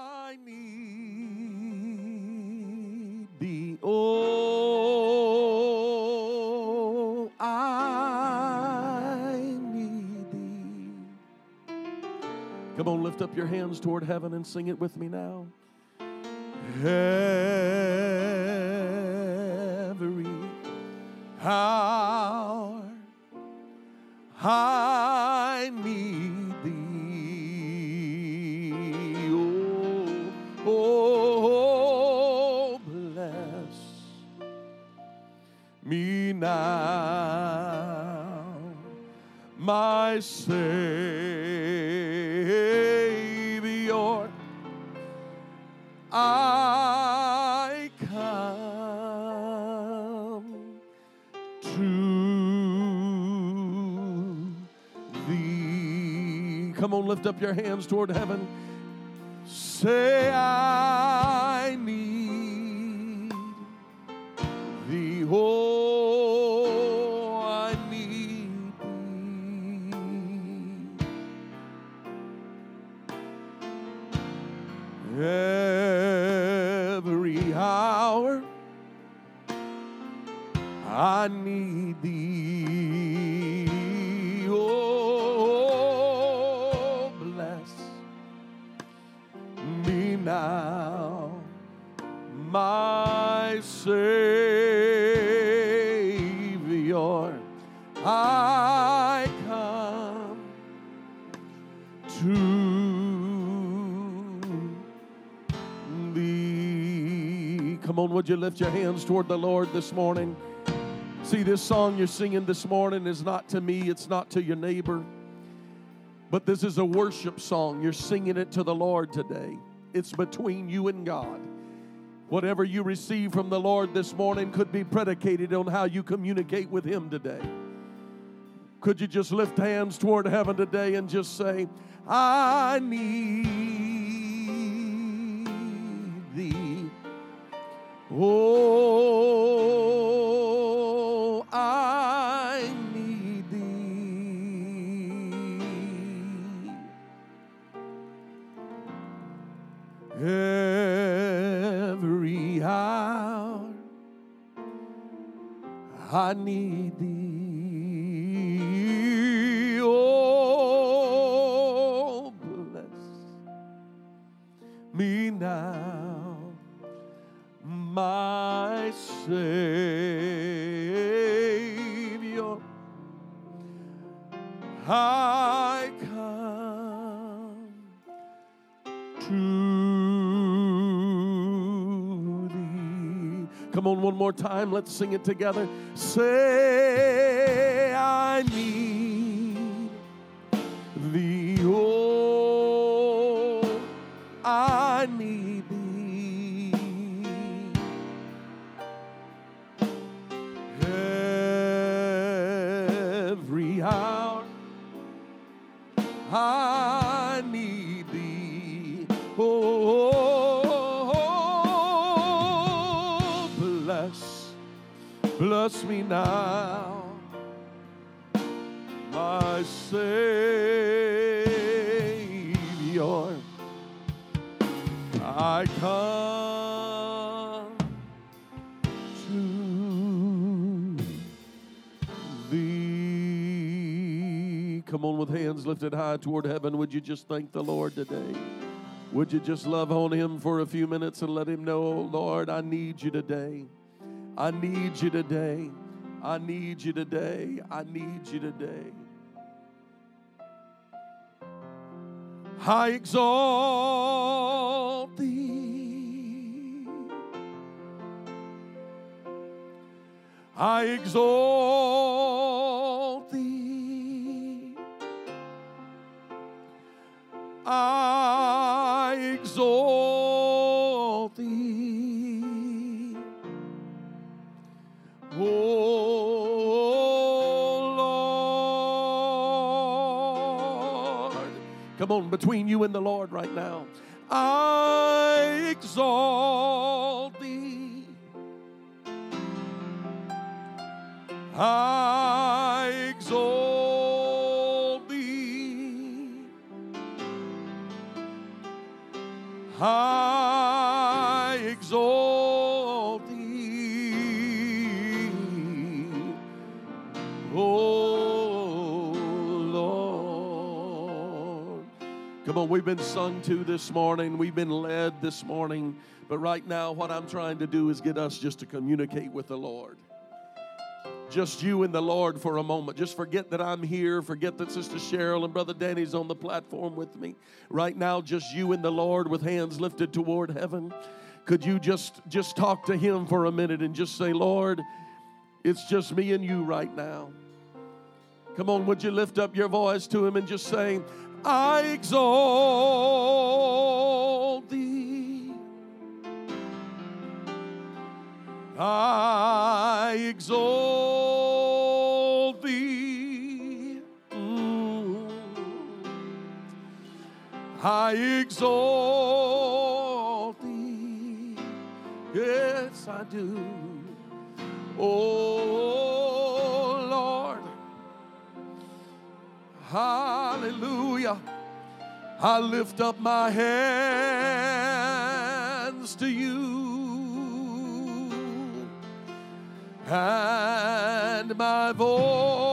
I need thee. Oh, I need thee. Come on, lift up your hands toward heaven and sing it with me now. Every hour your hands toward heaven. Now, my Savior. I come to thee. Come on, would you lift your hands toward the Lord this morning? See, this song you're singing this morning is not to me, it's not to your neighbor, but this is a worship song. You're singing it to the Lord today. It's between you and God. Whatever you receive from the Lord this morning could be predicated on how you communicate with Him today. Could you just lift hands toward heaven today and just say, I need thee. Oh, Come on, one more time. Let's sing it together. Say, I need high toward heaven, would you just thank the Lord today? Would you just love on Him for a few minutes and let Him know, oh, Lord, I need you today. I need you today. I need you today. I need you today. I exalt thee. I exalt Come on, between you and the Lord right now. I exalt thee. I exalt thee. I we've been sung to this morning, we've been led this morning, but right now, what I'm trying to do is get us just to communicate with the Lord just you and the Lord for a moment. Just forget that I'm here. Forget that Sister Cheryl and Brother Danny's on the platform with me. Right now, just you and the Lord with hands lifted toward heaven. Could you just just talk to him for a minute and just say, "Lord, it's just me and you right now." Come on, would you lift up your voice to him and just say, "I exalt thee." I exalt thee. I exalt thee. Yes, I do. Oh Hallelujah. I lift up my hands to you and my voice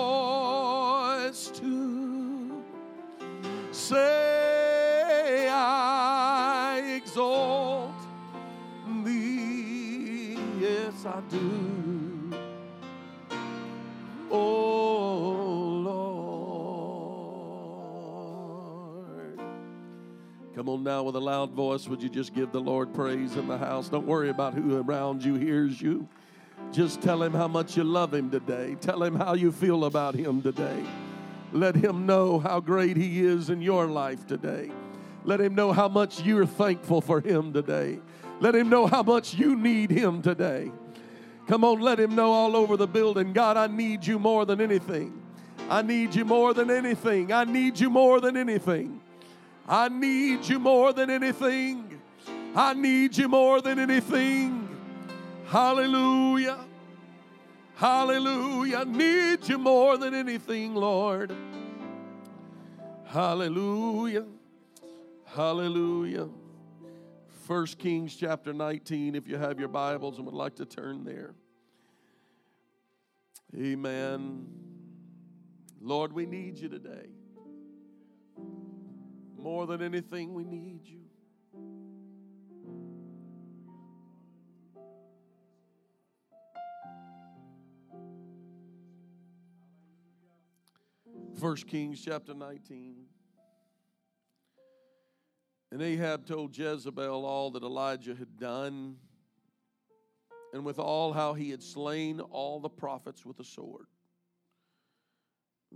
now with a loud voice. Would you just give the Lord praise in the house? Don't worry about who around you hears you. Just tell him how much you love him today. Tell him how you feel about him today. Let him know how great he is in your life today. Let him know how much you're thankful for him today. Let him know how much you need him today. Come on, let him know all over the building God, I need you more than anything. I need you more than anything. I need you more than anything. I need you more than anything. I need you more than anything. Hallelujah. Hallelujah. I need you more than anything, Lord. Hallelujah. Hallelujah. First Kings chapter 19, if you have your Bibles and would like to turn there. Amen. Lord, we need you today. More than anything, we need you. First Kings chapter 19. And Ahab told Jezebel all that Elijah had done, and with all how he had slain all the prophets with a sword.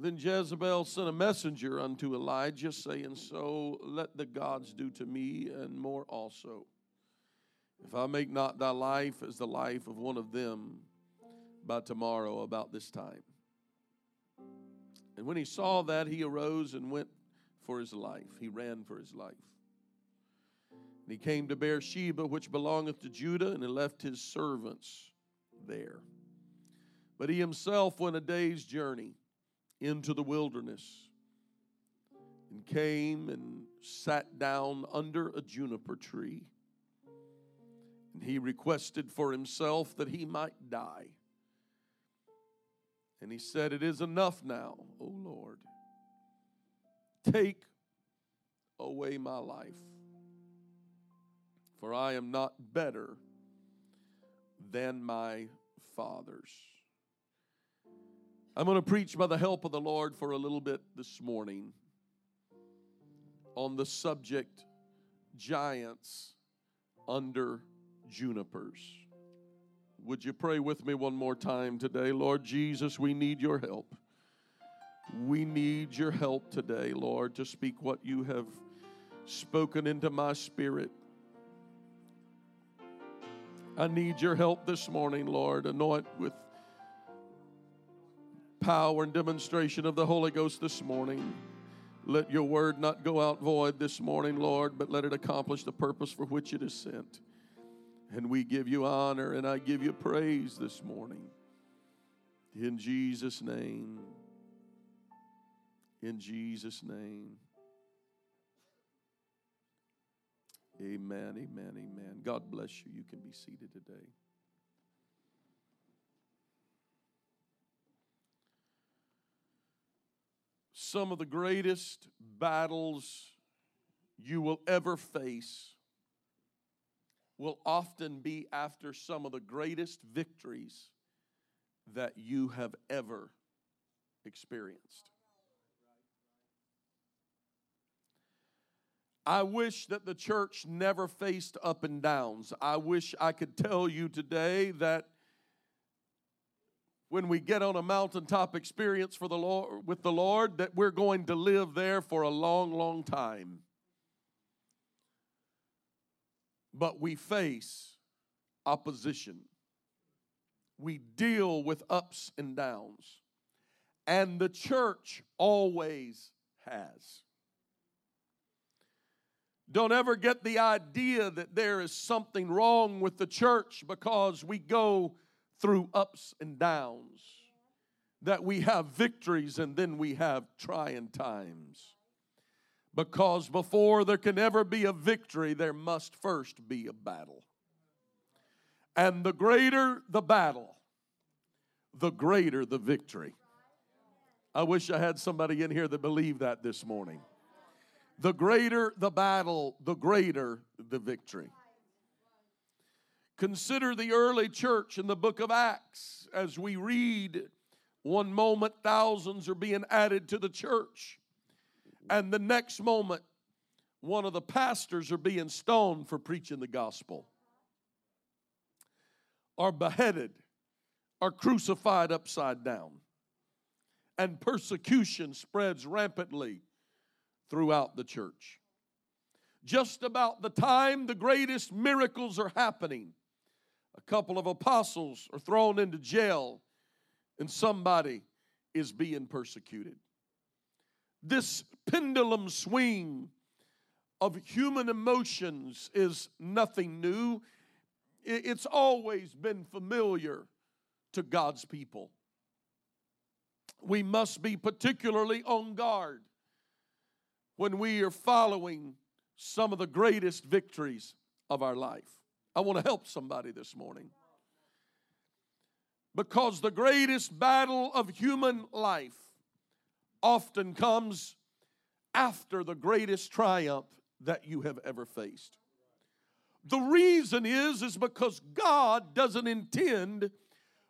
Then Jezebel sent a messenger unto Elijah, saying, So let the gods do to me, and more also, if I make not thy life as the life of one of them by tomorrow about this time. And when he saw that, he arose and went for his life. He ran for his life. And he came to Beersheba, which belongeth to Judah, and he left his servants there. But he himself went a day's journey into the wilderness and came and sat down under a juniper tree. And he requested for himself that he might die. And he said, It is enough now, O Lord. Take away my life, for I am not better than my fathers. I'm going to preach by the help of the Lord for a little bit this morning on the subject giants under junipers. Would you pray with me one more time today? Lord Jesus, we need your help. We need your help today, Lord, to speak what you have spoken into my spirit. I need your help this morning, Lord. Anoint with power and demonstration of the Holy Ghost this morning. Let your word not go out void this morning, Lord, but let it accomplish the purpose for which it is sent. And we give you honor and I give you praise this morning. In Jesus' name. In Jesus' name. Amen, amen, amen. God bless you. You can be seated today. Some of the greatest battles you will ever face will often be after some of the greatest victories that you have ever experienced. I wish that the church never faced up and downs. I wish I could tell you today that when we get on a mountaintop experience for the Lord with the Lord that we're going to live there for a long long time. But we face opposition. We deal with ups and downs. And the church always has. Don't ever get the idea that there is something wrong with the church because we go through ups and downs, that we have victories and then we have trying times. Because before there can ever be a victory, there must first be a battle. And the greater the battle, the greater the victory. I wish I had somebody in here that believed that this morning. The greater the battle, the greater the victory. Consider the early church in the book of Acts as we read one moment thousands are being added to the church, and the next moment one of the pastors are being stoned for preaching the gospel, are beheaded, are crucified upside down, and persecution spreads rampantly throughout the church. Just about the time the greatest miracles are happening, a couple of apostles are thrown into jail and somebody is being persecuted. This pendulum swing of human emotions is nothing new. It's always been familiar to God's people. We must be particularly on guard when we are following some of the greatest victories of our life. I want to help somebody this morning. Because the greatest battle of human life often comes after the greatest triumph that you have ever faced. The reason is is because God doesn't intend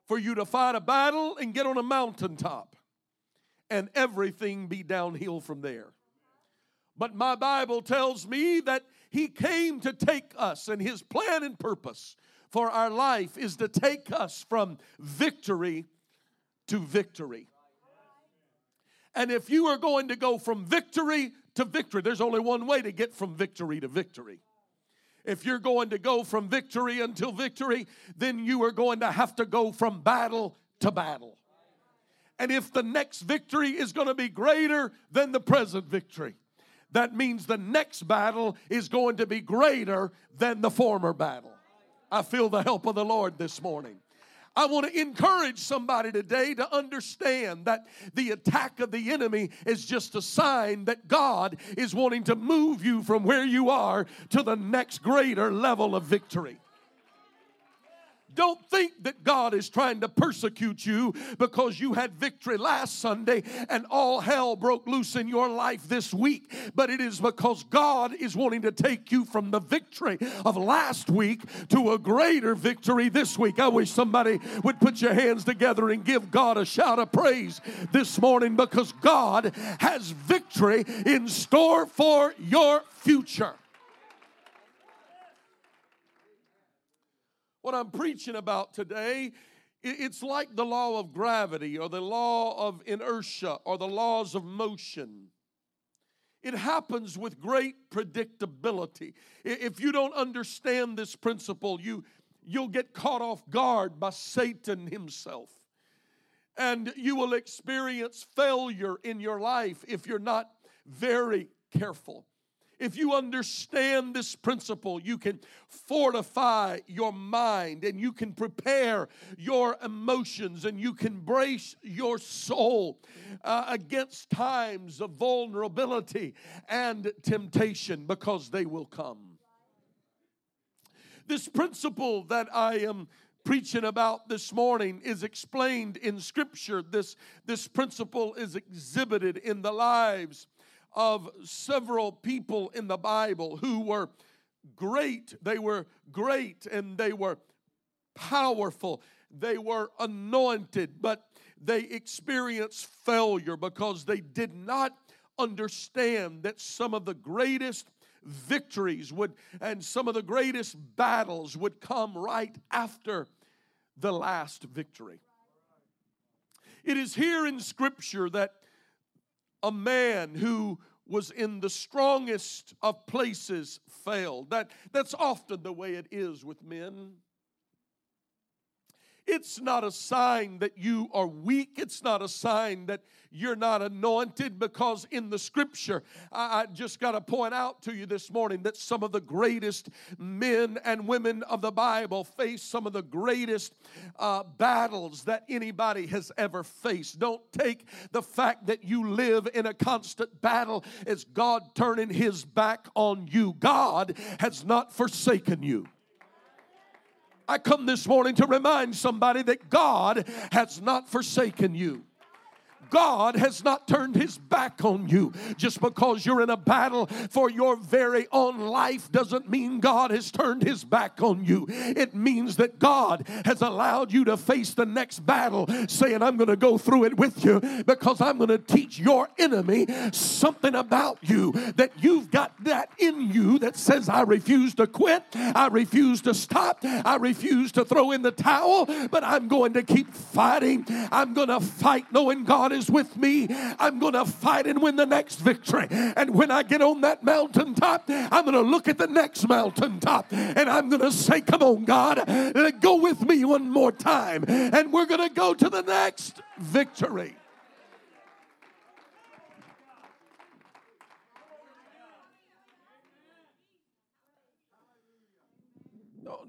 for you to fight a battle and get on a mountaintop and everything be downhill from there. But my Bible tells me that He came to take us, and His plan and purpose for our life is to take us from victory to victory. And if you are going to go from victory to victory, there's only one way to get from victory to victory. If you're going to go from victory until victory, then you are going to have to go from battle to battle. And if the next victory is going to be greater than the present victory, that means the next battle is going to be greater than the former battle. I feel the help of the Lord this morning. I want to encourage somebody today to understand that the attack of the enemy is just a sign that God is wanting to move you from where you are to the next greater level of victory. Don't think that God is trying to persecute you because you had victory last Sunday and all hell broke loose in your life this week. But it is because God is wanting to take you from the victory of last week to a greater victory this week. I wish somebody would put your hands together and give God a shout of praise this morning because God has victory in store for your future. What I'm preaching about today, it's like the law of gravity or the law of inertia or the laws of motion. It happens with great predictability. If you don't understand this principle, you, you'll get caught off guard by Satan himself. And you will experience failure in your life if you're not very careful. If you understand this principle, you can fortify your mind and you can prepare your emotions and you can brace your soul uh, against times of vulnerability and temptation because they will come. This principle that I am preaching about this morning is explained in Scripture. This, this principle is exhibited in the lives of several people in the Bible who were great. They were great and they were powerful. They were anointed, but they experienced failure because they did not understand that some of the greatest victories would and some of the greatest battles would come right after the last victory. It is here in Scripture that a man who was in the strongest of places failed. That, that's often the way it is with men. It's not a sign that you are weak. It's not a sign that you're not anointed because in the scripture, I, I just got to point out to you this morning that some of the greatest men and women of the Bible face some of the greatest uh, battles that anybody has ever faced. Don't take the fact that you live in a constant battle as God turning his back on you. God has not forsaken you. I come this morning to remind somebody that God has not forsaken you. God has not turned his back on you. Just because you're in a battle for your very own life doesn't mean God has turned his back on you. It means that God has allowed you to face the next battle, saying, I'm going to go through it with you because I'm going to teach your enemy something about you. That you've got that in you that says, I refuse to quit, I refuse to stop, I refuse to throw in the towel, but I'm going to keep fighting. I'm going to fight knowing God is is with me, I'm going to fight and win the next victory. And when I get on that mountaintop, I'm going to look at the next mountaintop and I'm going to say, Come on, God, go with me one more time. And we're going to go to the next victory.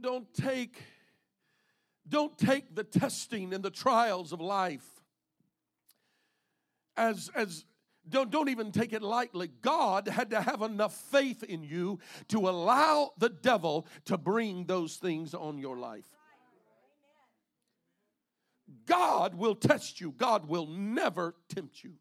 Don't take, don't take the testing and the trials of life as, as don't, don't even take it lightly. God had to have enough faith in you to allow the devil to bring those things on your life. God will test you, God will never tempt you.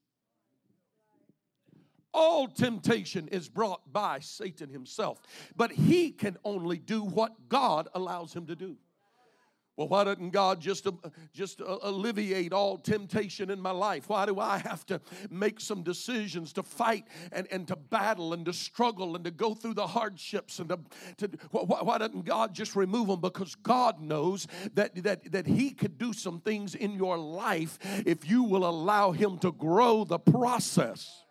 All temptation is brought by Satan himself, but he can only do what God allows him to do. Well, why doesn't God just, uh, just uh, alleviate all temptation in my life? Why do I have to make some decisions to fight and, and to battle and to struggle and to go through the hardships? And to, to why, why doesn't God just remove them? Because God knows that, that, that He could do some things in your life if you will allow Him to grow the process.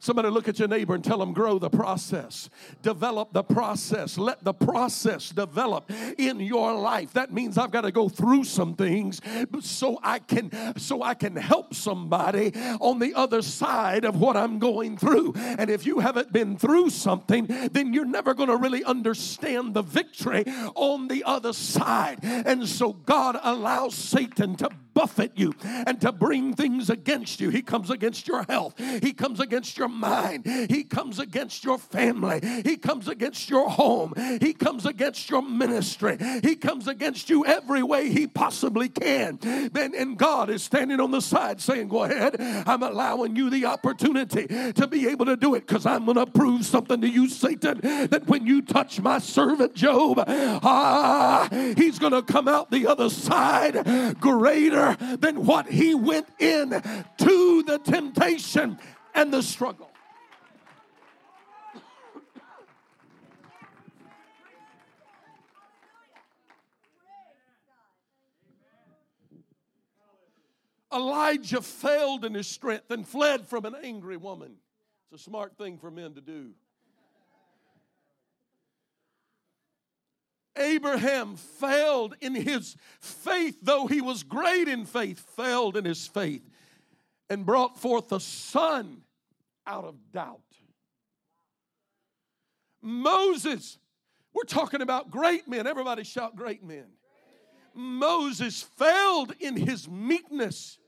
Somebody look at your neighbor and tell them, grow the process, develop the process, let the process develop in your life. That means I've got to go through some things so I can so I can help somebody on the other side of what I'm going through. And if you haven't been through something, then you're never going to really understand the victory on the other side. And so God allows Satan to buffet you and to bring things against you. He comes against your health, He comes against your mind, He comes against your family, He comes against your home, He comes against your ministry, He comes against you every way He possibly can. And, and God is standing on the side saying, Go ahead, I'm allowing you the opportunity to be able to do it because I'm going to prove something to you, Satan, that when you touch my servant Job, ah, he's going to come out the other side greater than what he went in to the temptation and the struggle. Elijah failed in his strength and fled from an angry woman. It's a smart thing for men to do. Abraham failed in his faith, though he was great in faith, failed in his faith and brought forth a son out of doubt. Moses, we're talking about great men. Everybody shout, great men. Moses failed in his meekness,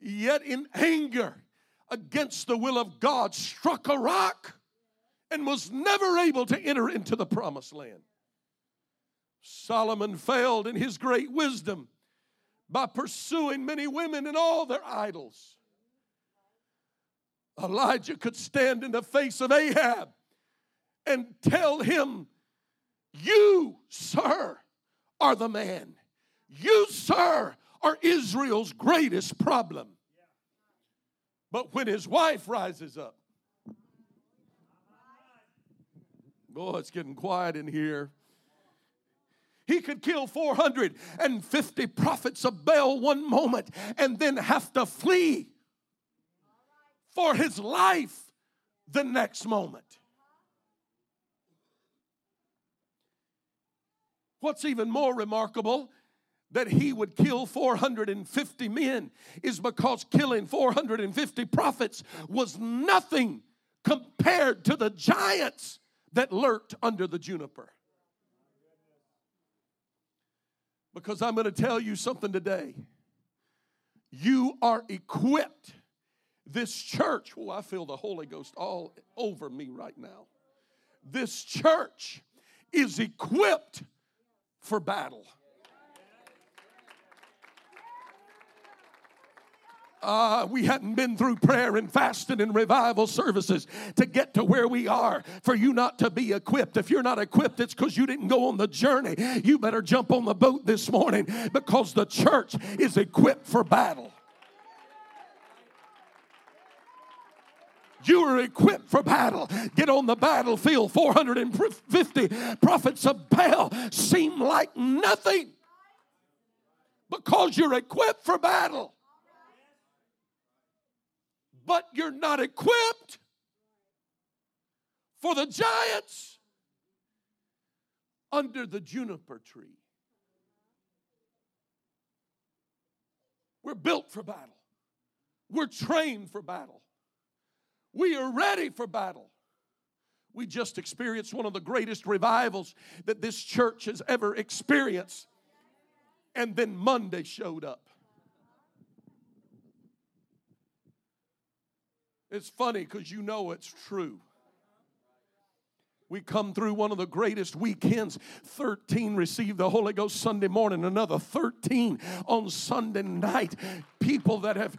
yet in anger against the will of God, struck a rock and was never able to enter into the promised land. Solomon failed in his great wisdom by pursuing many women and all their idols. Elijah could stand in the face of Ahab and tell him, You, sir, are the man. You, sir, are Israel's greatest problem. But when his wife rises up, oh, it's getting quiet in here. He could kill 450 prophets of Baal one moment and then have to flee for his life the next moment. What's even more remarkable that he would kill 450 men is because killing 450 prophets was nothing compared to the giants that lurked under the juniper. Because I'm going to tell you something today. You are equipped this church, oh, I feel the Holy Ghost all over me right now. This church is equipped for battle. Uh, we hadn't been through prayer and fasting and revival services to get to where we are for you not to be equipped. If you're not equipped, it's because you didn't go on the journey. You better jump on the boat this morning because the church is equipped for battle. You are equipped for battle. Get on the battlefield. 450 prophets of Baal seem like nothing because you're equipped for battle. But you're not equipped for the giants under the juniper tree. We're built for battle. We're trained for battle. We are ready for battle. We just experienced one of the greatest revivals that this church has ever experienced. And then Monday showed up. It's funny because you know it's true. We come through one of the greatest weekends. 13 received the Holy Ghost Sunday morning, another 13 on Sunday night. People that have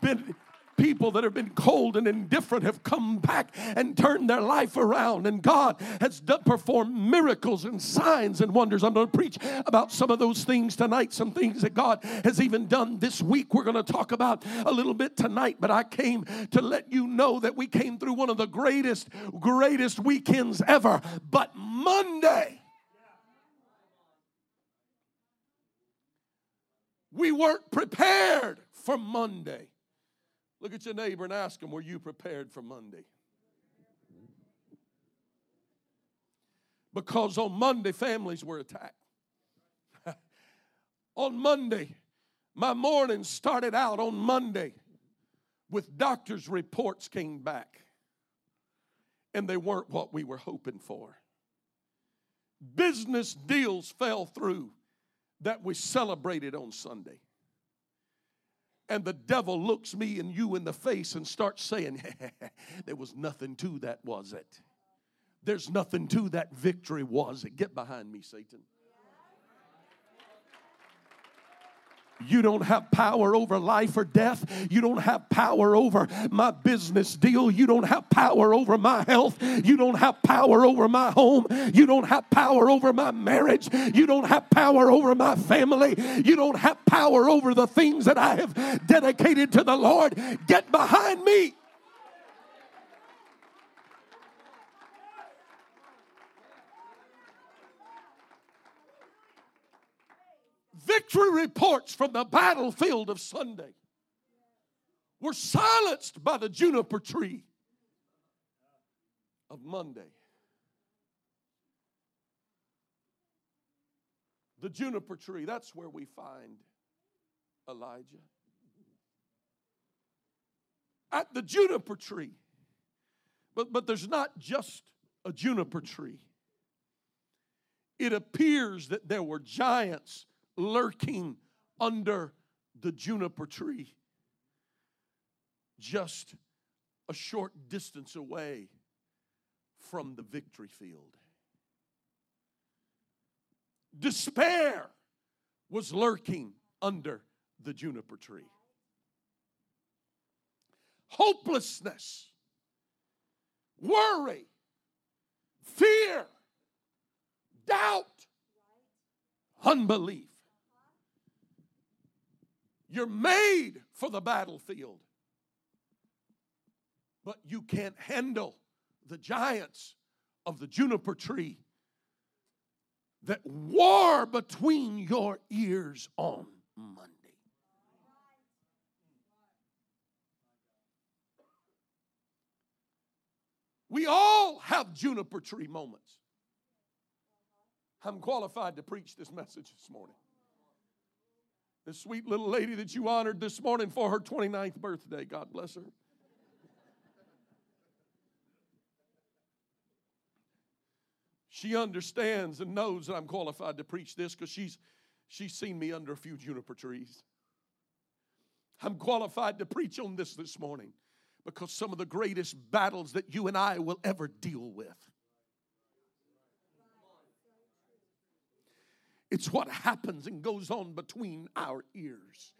been people that have been cold and indifferent have come back and turned their life around. And God has done, performed miracles and signs and wonders. I'm going to preach about some of those things tonight, some things that God has even done this week. We're going to talk about a little bit tonight, but I came to let you know that we came through one of the greatest, greatest weekends ever. But Monday, we weren't prepared for Monday. Look at your neighbor and ask him, Were you prepared for Monday? Because on Monday, families were attacked. on Monday, my morning started out on Monday with doctors' reports came back, and they weren't what we were hoping for. Business deals fell through that we celebrated on Sunday and the devil looks me and you in the face and starts saying, There was nothing to that, was it? There's nothing to that victory, was it? Get behind me, Satan. You don't have power over life or death. You don't have power over my business deal. You don't have power over my health. You don't have power over my home. You don't have power over my marriage. You don't have power over my family. You don't have power over the things that I have dedicated to the Lord. Get behind me. Victory reports from the battlefield of Sunday were silenced by the juniper tree of Monday. The juniper tree, that's where we find Elijah. At the juniper tree. But, but there's not just a juniper tree. It appears that there were giants lurking under the juniper tree, just a short distance away from the victory field. Despair was lurking under the juniper tree. Hopelessness, worry, fear, doubt, unbelief. You're made for the battlefield, but you can't handle the giants of the juniper tree that war between your ears on Monday. We all have juniper tree moments. I'm qualified to preach this message this morning. The sweet little lady that you honored this morning for her 29th birthday, God bless her. She understands and knows that I'm qualified to preach this because she's, she's seen me under a few juniper trees. I'm qualified to preach on this this morning because some of the greatest battles that you and I will ever deal with. It's what happens and goes on between our ears.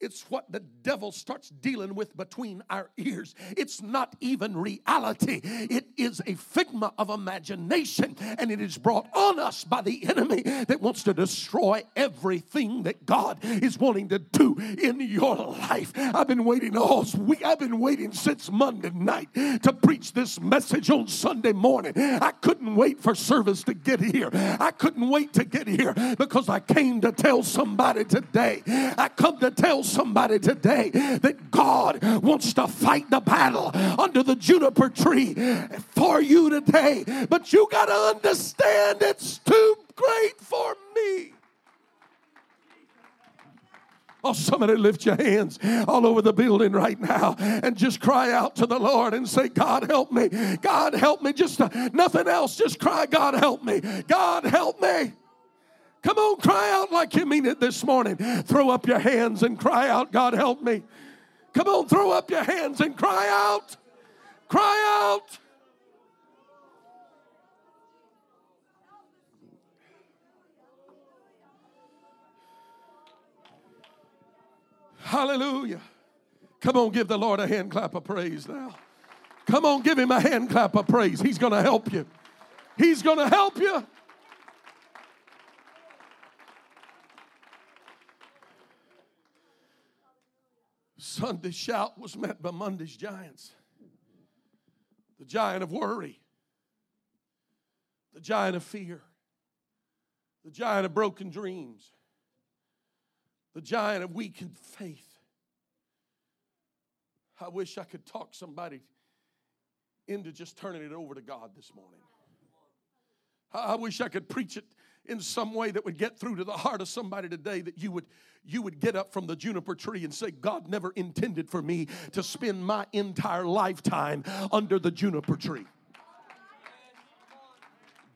It's what the devil starts dealing with between our ears. It's not even reality. It is a figment of imagination, and it is brought on us by the enemy that wants to destroy everything that God is wanting to do in your life. I've been waiting all week. I've been waiting since Monday night to preach this message on Sunday morning. I couldn't wait for service to get here. I couldn't wait to get here because I came to tell somebody today. I come to tell somebody today that God wants to fight the battle under the juniper tree for you today. But you got to understand it's too great for me. Oh, somebody lift your hands all over the building right now and just cry out to the Lord and say, God, help me. God, help me. Just uh, nothing else. Just cry, God, help me. God, help me. Come on, cry out like you mean it this morning. Throw up your hands and cry out, God, help me. Come on, throw up your hands and cry out. Cry out. Hallelujah. Come on, give the Lord a hand clap of praise now. Come on, give him a hand clap of praise. He's going to help you. He's going to help you. Sunday's shout was met by Monday's giants. The giant of worry, the giant of fear, the giant of broken dreams, the giant of weakened faith. I wish I could talk somebody into just turning it over to God this morning. I wish I could preach it in some way that would get through to the heart of somebody today that you would you would get up from the juniper tree and say god never intended for me to spend my entire lifetime under the juniper tree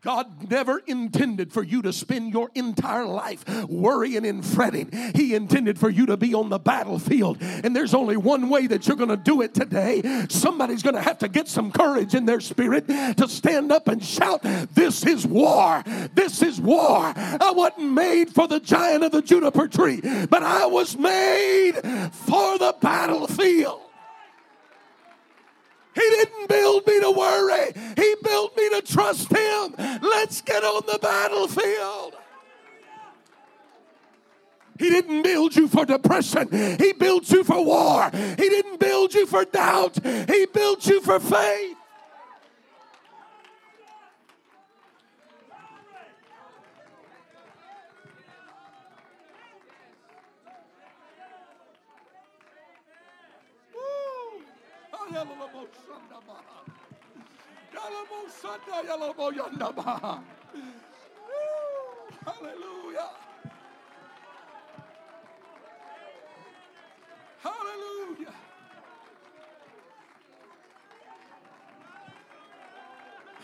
God never intended for you to spend your entire life worrying and fretting. He intended for you to be on the battlefield. And there's only one way that you're going to do it today. Somebody's going to have to get some courage in their spirit to stand up and shout, This is war. This is war. I wasn't made for the giant of the juniper tree, but I was made for the battlefield. He didn't build me to worry, He built me to trust Him. Let's get on the battlefield. He didn't build you for depression. He built you for war. He didn't build you for doubt. He built you for faith. Hallelujah. Hallelujah.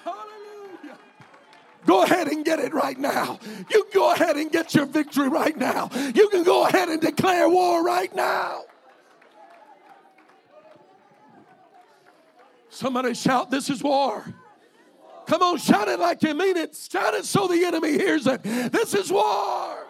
Hallelujah. Go ahead and get it right now. You go ahead and get your victory right now. You can go ahead and declare war right now. Somebody shout, This is war. Come on, shout it like you mean it. Shout it so the enemy hears it. This is war.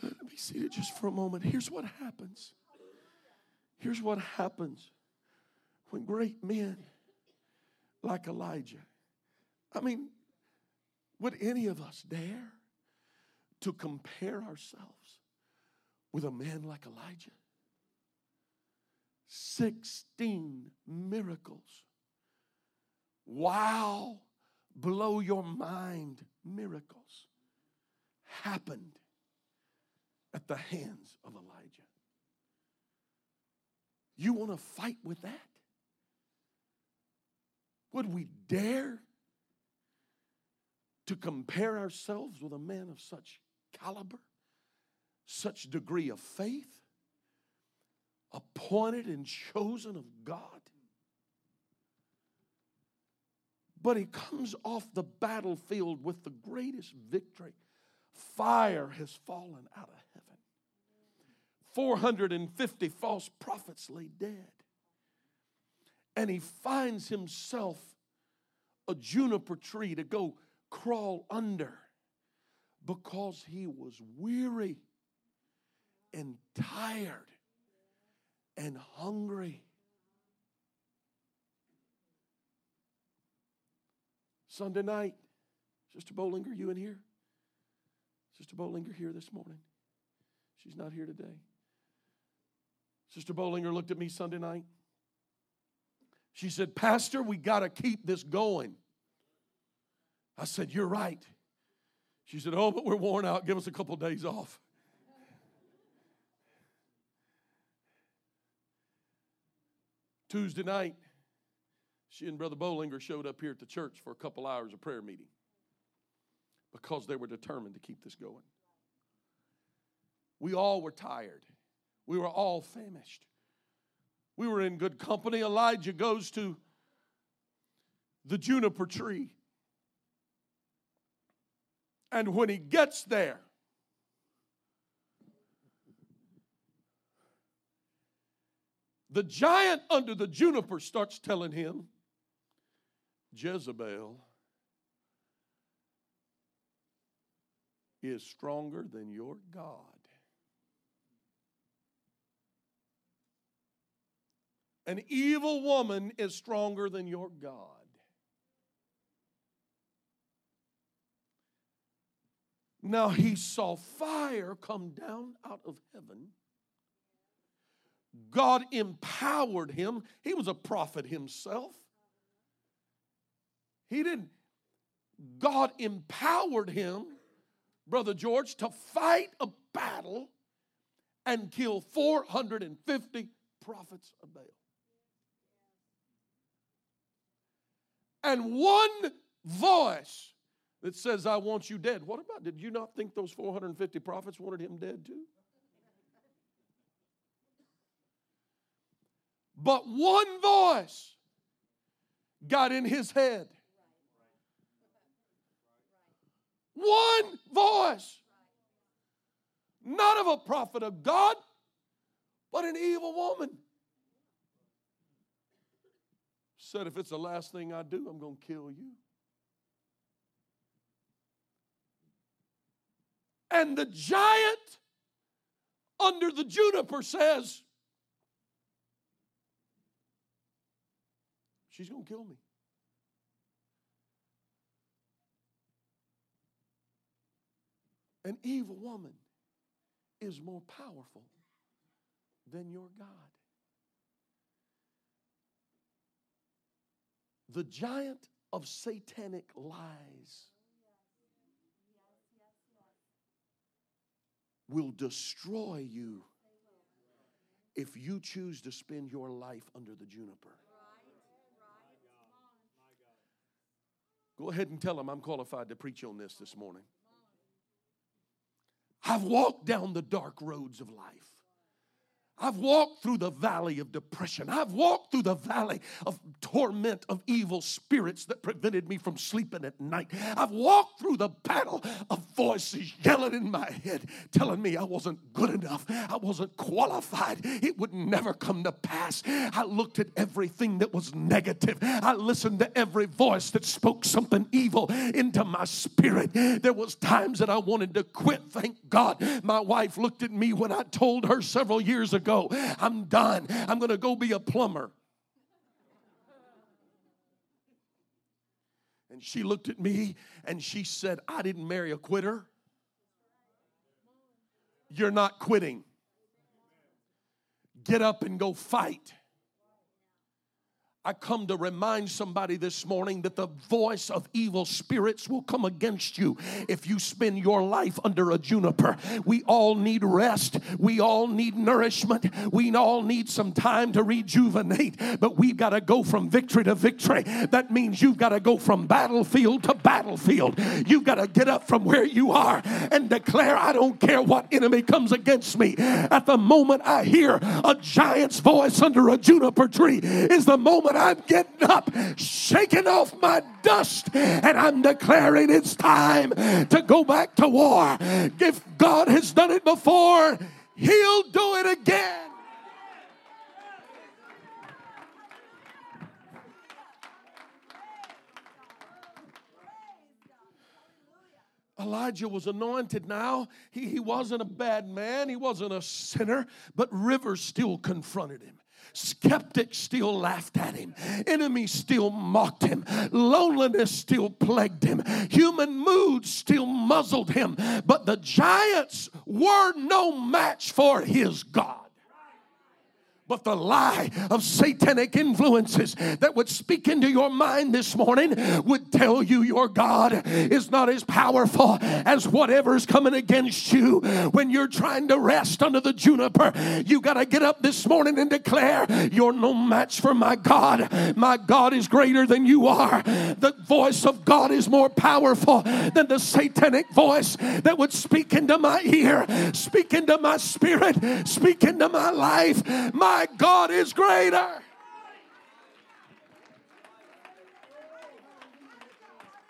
Let me see it just for a moment. Here's what happens. Here's what happens when great men like Elijah. I mean, would any of us dare to compare ourselves with a man like Elijah? 16 miracles. Wow, blow your mind miracles happened at the hands of Elijah. You want to fight with that? Would we dare to compare ourselves with a man of such caliber, such degree of faith, appointed and chosen of God? But he comes off the battlefield with the greatest victory. Fire has fallen out of heaven. 450 false prophets lay dead. And he finds himself a juniper tree to go crawl under because he was weary and tired and hungry. Sunday night, Sister Bollinger, you in here? Sister Bollinger here this morning. She's not here today. Sister Bollinger looked at me Sunday night. She said, Pastor, we got to keep this going. I said, You're right. She said, Oh, but we're worn out. Give us a couple of days off. Tuesday night, she and Brother Bollinger showed up here at the church for a couple hours of prayer meeting because they were determined to keep this going. We all were tired. We were all famished. We were in good company. Elijah goes to the juniper tree. And when he gets there, the giant under the juniper starts telling him, Jezebel is stronger than your God. An evil woman is stronger than your God. Now he saw fire come down out of heaven. God empowered him. He was a prophet himself. He didn't, God empowered him, Brother George, to fight a battle and kill 450 prophets of Baal. And one voice that says, I want you dead. What about, did you not think those 450 prophets wanted him dead too? But one voice got in his head. One voice. Not of a prophet of God, but an evil woman. Said, if it's the last thing I do, I'm going to kill you. And the giant under the juniper says, She's going to kill me. An evil woman is more powerful than your God. The giant of satanic lies will destroy you if you choose to spend your life under the juniper. Go ahead and tell them I'm qualified to preach on this this morning. I've walked down the dark roads of life. I've walked through the valley of depression. I've walked through the valley of torment of evil spirits that prevented me from sleeping at night. I've walked through the battle of voices yelling in my head, telling me I wasn't good enough, I wasn't qualified, it would never come to pass. I looked at everything that was negative, I listened to every voice that spoke something evil into my spirit. There was times that I wanted to quit. Thank God my wife looked at me when I told her several years ago go. I'm done. I'm going to go be a plumber. And she looked at me and she said, I didn't marry a quitter. You're not quitting. Get up and go fight. I come to remind somebody this morning that the voice of evil spirits will come against you if you spend your life under a juniper. We all need rest. We all need nourishment. We all need some time to rejuvenate, but we've got to go from victory to victory. That means you've got to go from battlefield to battlefield. You've got to get up from where you are and declare, I don't care what enemy comes against me. At the moment I hear a giant's voice under a juniper tree, is the moment I'm getting up, shaking off my dust, and I'm declaring it's time to go back to war. If God has done it before, He'll do it again. Elijah was anointed now. He, he wasn't a bad man, he wasn't a sinner, but rivers still confronted him. Skeptics still laughed at him. Enemies still mocked him. Loneliness still plagued him. Human moods still muzzled him. But the giants were no match for his God. But the lie of satanic influences that would speak into your mind this morning would tell you your God is not as powerful as whatever's coming against you when you're trying to rest under the juniper. You got to get up this morning and declare, You're no match for my God. My God is greater than you are. The voice of God is more powerful than the satanic voice that would speak into my ear, speak into my spirit, speak into my life. My my God is greater.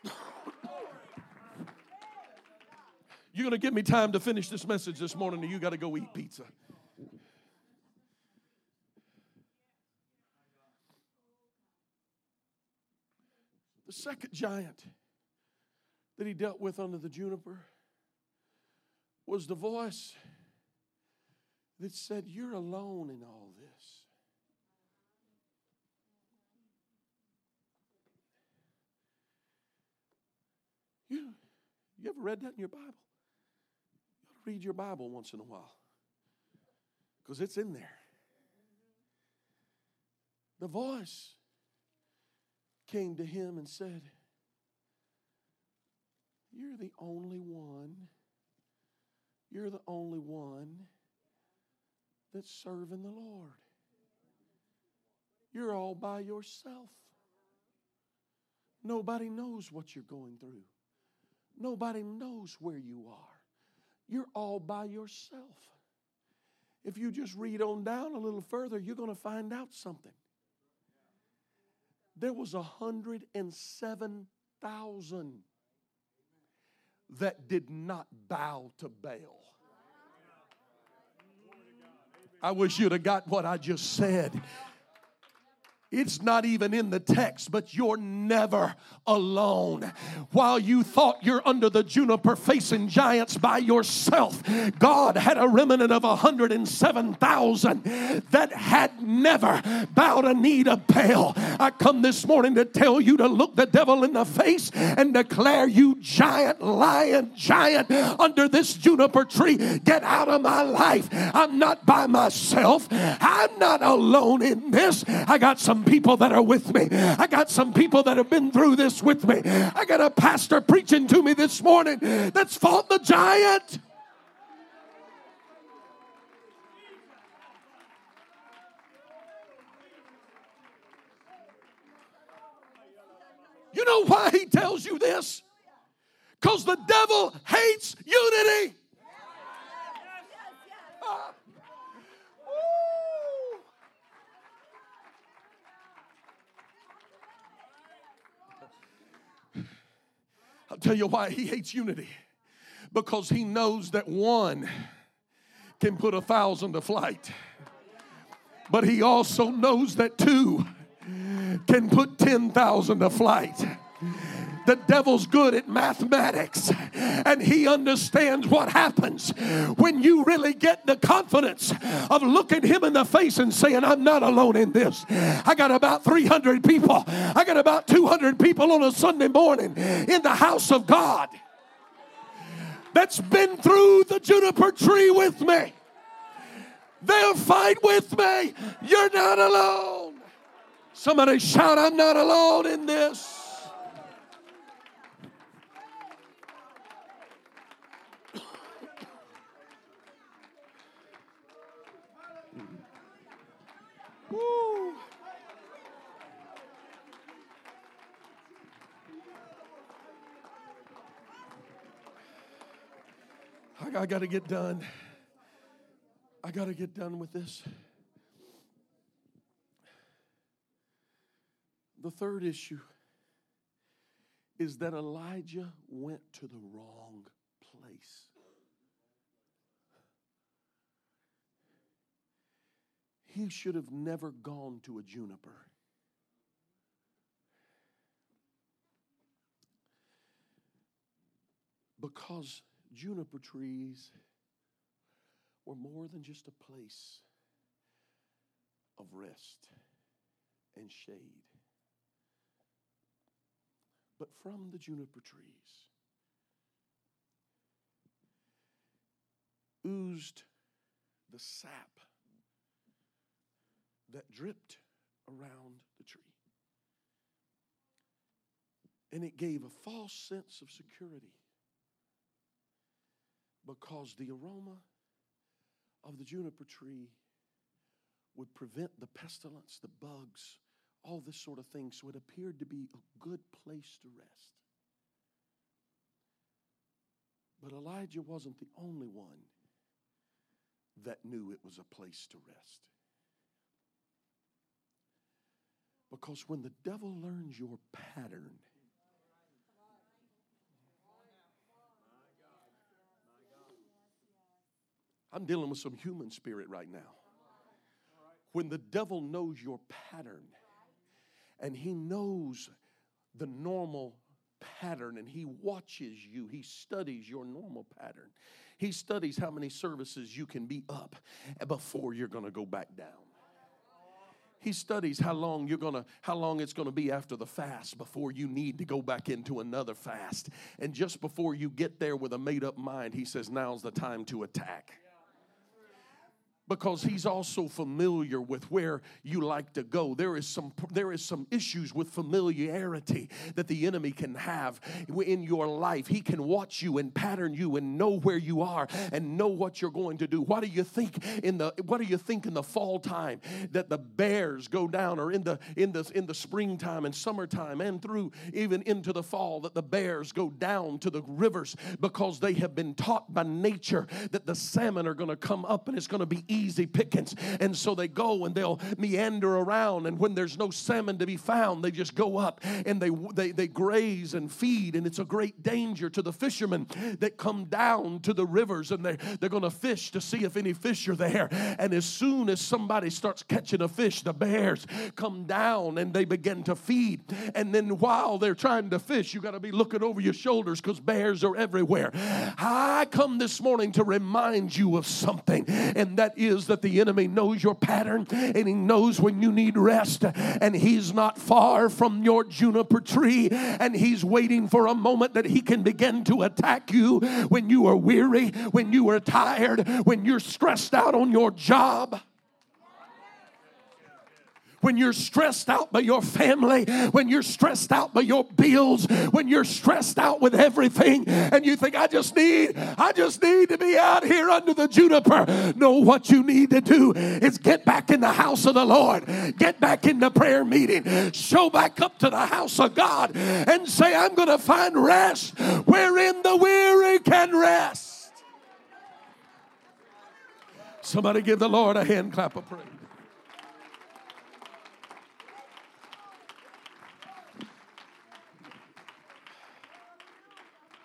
You're going to give me time to finish this message this morning, or you got to go eat pizza. The second giant that he dealt with under the juniper was the voice that said, You're alone in all this. You, you ever read that in your Bible? You read your Bible once in a while because it's in there. The voice came to him and said, You're the only one. You're the only one that's serving the Lord. You're all by yourself. Nobody knows what you're going through. Nobody knows where you are. You're all by yourself. If you just read on down a little further, you're going to find out something. There was 107,000 that did not bow to Baal. I wish you'd have got what I just said. It's not even in the text, but you're never alone. While you thought you're under the juniper facing giants by yourself, God had a remnant of 107,000 that had never bowed a knee to Baal. I come this morning to tell you to look the devil in the face and declare, You giant, lion, giant under this juniper tree, get out of my life. I'm not by myself, I'm not alone in this. I got some some people that are with me. I got some people that have been through this with me. I got a pastor preaching to me this morning that's fought the giant. You know why he tells you this? Because the devil hates unity. Uh, I'll tell you why he hates unity. Because he knows that one can put a thousand to flight. But he also knows that two can put 10,000 to flight. The devil's good at mathematics, and he understands what happens when you really get the confidence of looking him in the face and saying, I'm not alone in this. I got about 300 people, I got about 200 people on a Sunday morning in the house of God that's been through the juniper tree with me. They'll fight with me. You're not alone. Somebody shout, I'm not alone in this. Woo. I got to get done. I got to get done with this. The third issue is that Elijah went to the wrong place. He should have never gone to a juniper. Because juniper trees were more than just a place of rest and shade. But from the juniper trees oozed the sap that dripped around the tree. And it gave a false sense of security because the aroma of the juniper tree would prevent the pestilence, the bugs, all this sort of thing. So it appeared to be a good place to rest. But Elijah wasn't the only one that knew it was a place to rest. Because when the devil learns your pattern, I'm dealing with some human spirit right now. When the devil knows your pattern and he knows the normal pattern and he watches you, he studies your normal pattern. He studies how many services you can be up before you're going to go back down. He studies how long you're gonna, how long it's gonna be after the fast before you need to go back into another fast. And just before you get there with a made up mind, he says, Now's the time to attack because he's also familiar with where you like to go. There is some there is some issues with familiarity that the enemy can have in your life. He can watch you and pattern you and know where you are and know what you're going to do. What do you think in the what do you think in the fall time that the bears go down or in the in the in the springtime and summertime and through even into the fall that the bears go down to the rivers because they have been taught by nature that the salmon are going to come up and it's going to be easy pickings. And so they go and they'll meander around. And when there's no salmon to be found, they just go up and they, they, they graze and feed. And it's a great danger to the fishermen that come down to the rivers and they're, they're going to fish to see if any fish are there. And as soon as somebody starts catching a fish, the bears come down and they begin to feed. And then while they're trying to fish, you got to be looking over your shoulders because bears are everywhere. I come this morning to remind you of something, and that is that the enemy knows your pattern and he knows when you need rest, and he's not far from your juniper tree, and he's waiting for a moment that he can begin to attack you when you are weary, when you are tired, when you're stressed out on your job when you're stressed out by your family, when you're stressed out by your bills, when you're stressed out with everything, and you think, I just need, I just need to be out here under the juniper. No, what you need to do is get back in the house of the Lord, get back in the prayer meeting, show back up to the house of God, and say, I'm going to find rest wherein the weary can rest. Somebody give the Lord a hand clap of praise.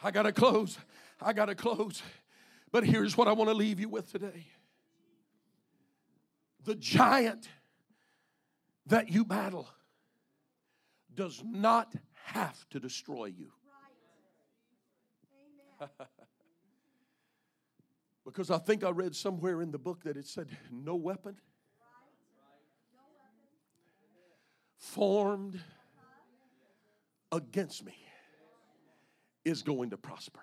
I got to close. I got to close. But here's what I want to leave you with today the giant that you battle does not have to destroy you. because I think I read somewhere in the book that it said, No weapon formed against me is going to prosper.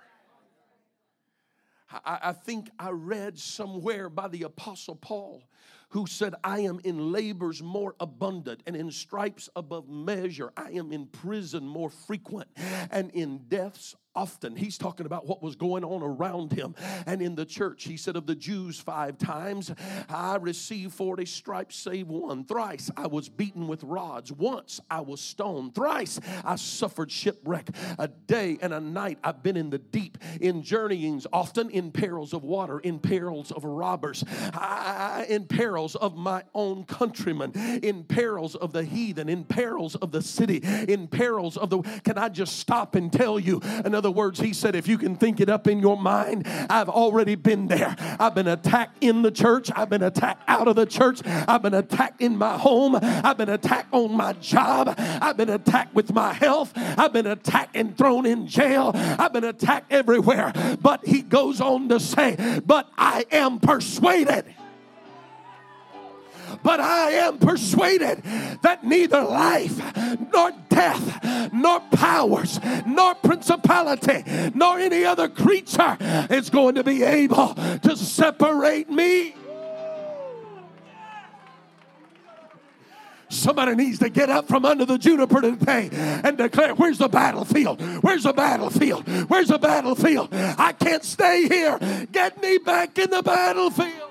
I, I, think I read somewhere by the Apostle Paul who said, I am in labors more abundant and in stripes above measure. I am in prison more frequent and in deaths often. He's talking about what was going on around him and in the church. He said, Of the Jews, five times I received 40 stripes, save one. Thrice I was beaten with rods. Once I was stoned. Thrice I suffered shipwreck. A day and a night I've been in the deep, in journeyings, often in perils of water, in perils of robbers, I, in perils of my own countrymen, in perils of the heathen, in perils of the city, in perils of the. Can I just stop and tell you In other words, he said, if you can think it up in your mind, I've already been there. I've been attacked in the church. I've been attacked out of the church. I've been attacked in my home. I've been attacked on my job. I've been attacked with my health. I've been attacked and thrown in jail. I've been attacked everywhere. But he goes on to say, but I am persuaded but I am persuaded that neither life, nor death, nor powers, nor principality, nor any other creature is going to be able to separate me. Somebody needs to get up from under the juniper today and declare, Where's the battlefield? Where's the battlefield? Where's the battlefield? I can't stay here. Get me back in the battlefield.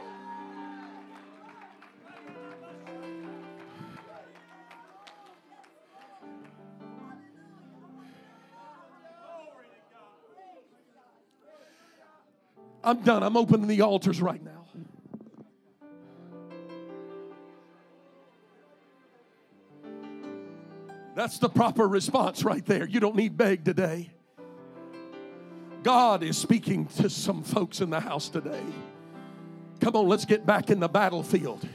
I'm done. I'm opening the altars right now. That's the proper response right there. You don't need beg today. God is speaking to some folks in the house today. Come on, let's get back in the battlefield.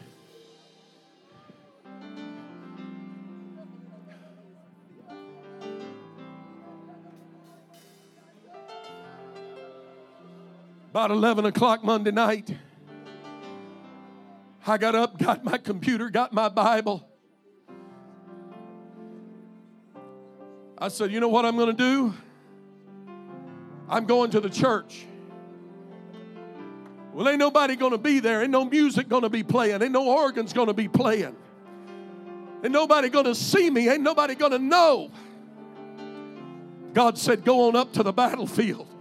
About 11 o'clock Monday night, I got up, got my computer, got my Bible. I said, You know what I'm going to do? I'm going to the church. Well, ain't nobody going to be there. Ain't no music going to be playing. Ain't no organs going to be playing. Ain't nobody going to see me. Ain't nobody going to know. God said, Go on up to the battlefield.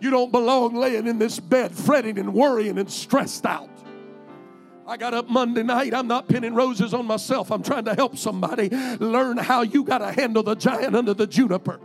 You don't belong laying in this bed fretting and worrying and stressed out. I got up Monday night. I'm not pinning roses on myself. I'm trying to help somebody learn how you got to handle the giant under the juniper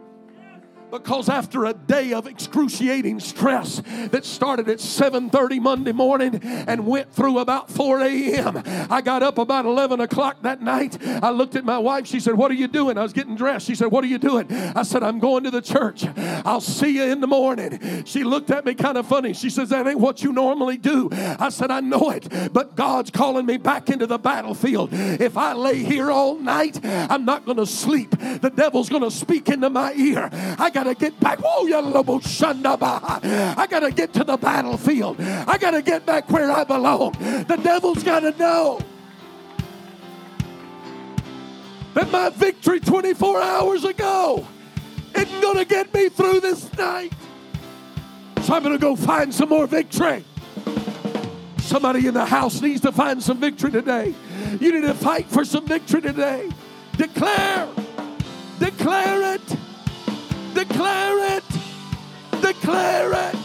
because after a day of excruciating stress that started at 7:30 Monday morning and went through about 4 a.m., I got up about 11 o'clock that night. I looked at my wife. She said, "What are you doing?" I was getting dressed. She said, "What are you doing?" I said, "I'm going to the church. I'll see you in the morning." She looked at me kind of funny. She says, "That ain't what you normally do." I said, "I know it, but God's calling me back into the battlefield. If I lay here all night, I'm not going to sleep. The devil's going to speak into my ear. I got got to get back. I got to get to the battlefield. I got to get back where I belong. The devil's got to know that my victory 24 hours ago isn't going to get me through this night. So I'm going to go find some more victory. Somebody in the house needs to find some victory today. You need to fight for some victory today. Declare, declare it. Declare it. Declare it.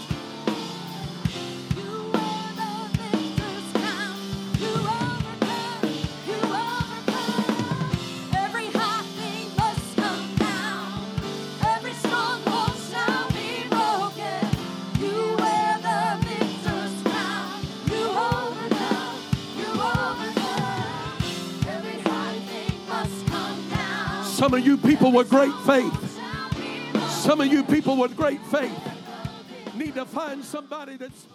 You are the victors now, you overcome, you overcome, every high thing must come down, every song shall be broken. You are the victors now, you overcome, you overcome, every high thing must come down. Some of you people with great faith Some of you people with great faith need to find somebody that's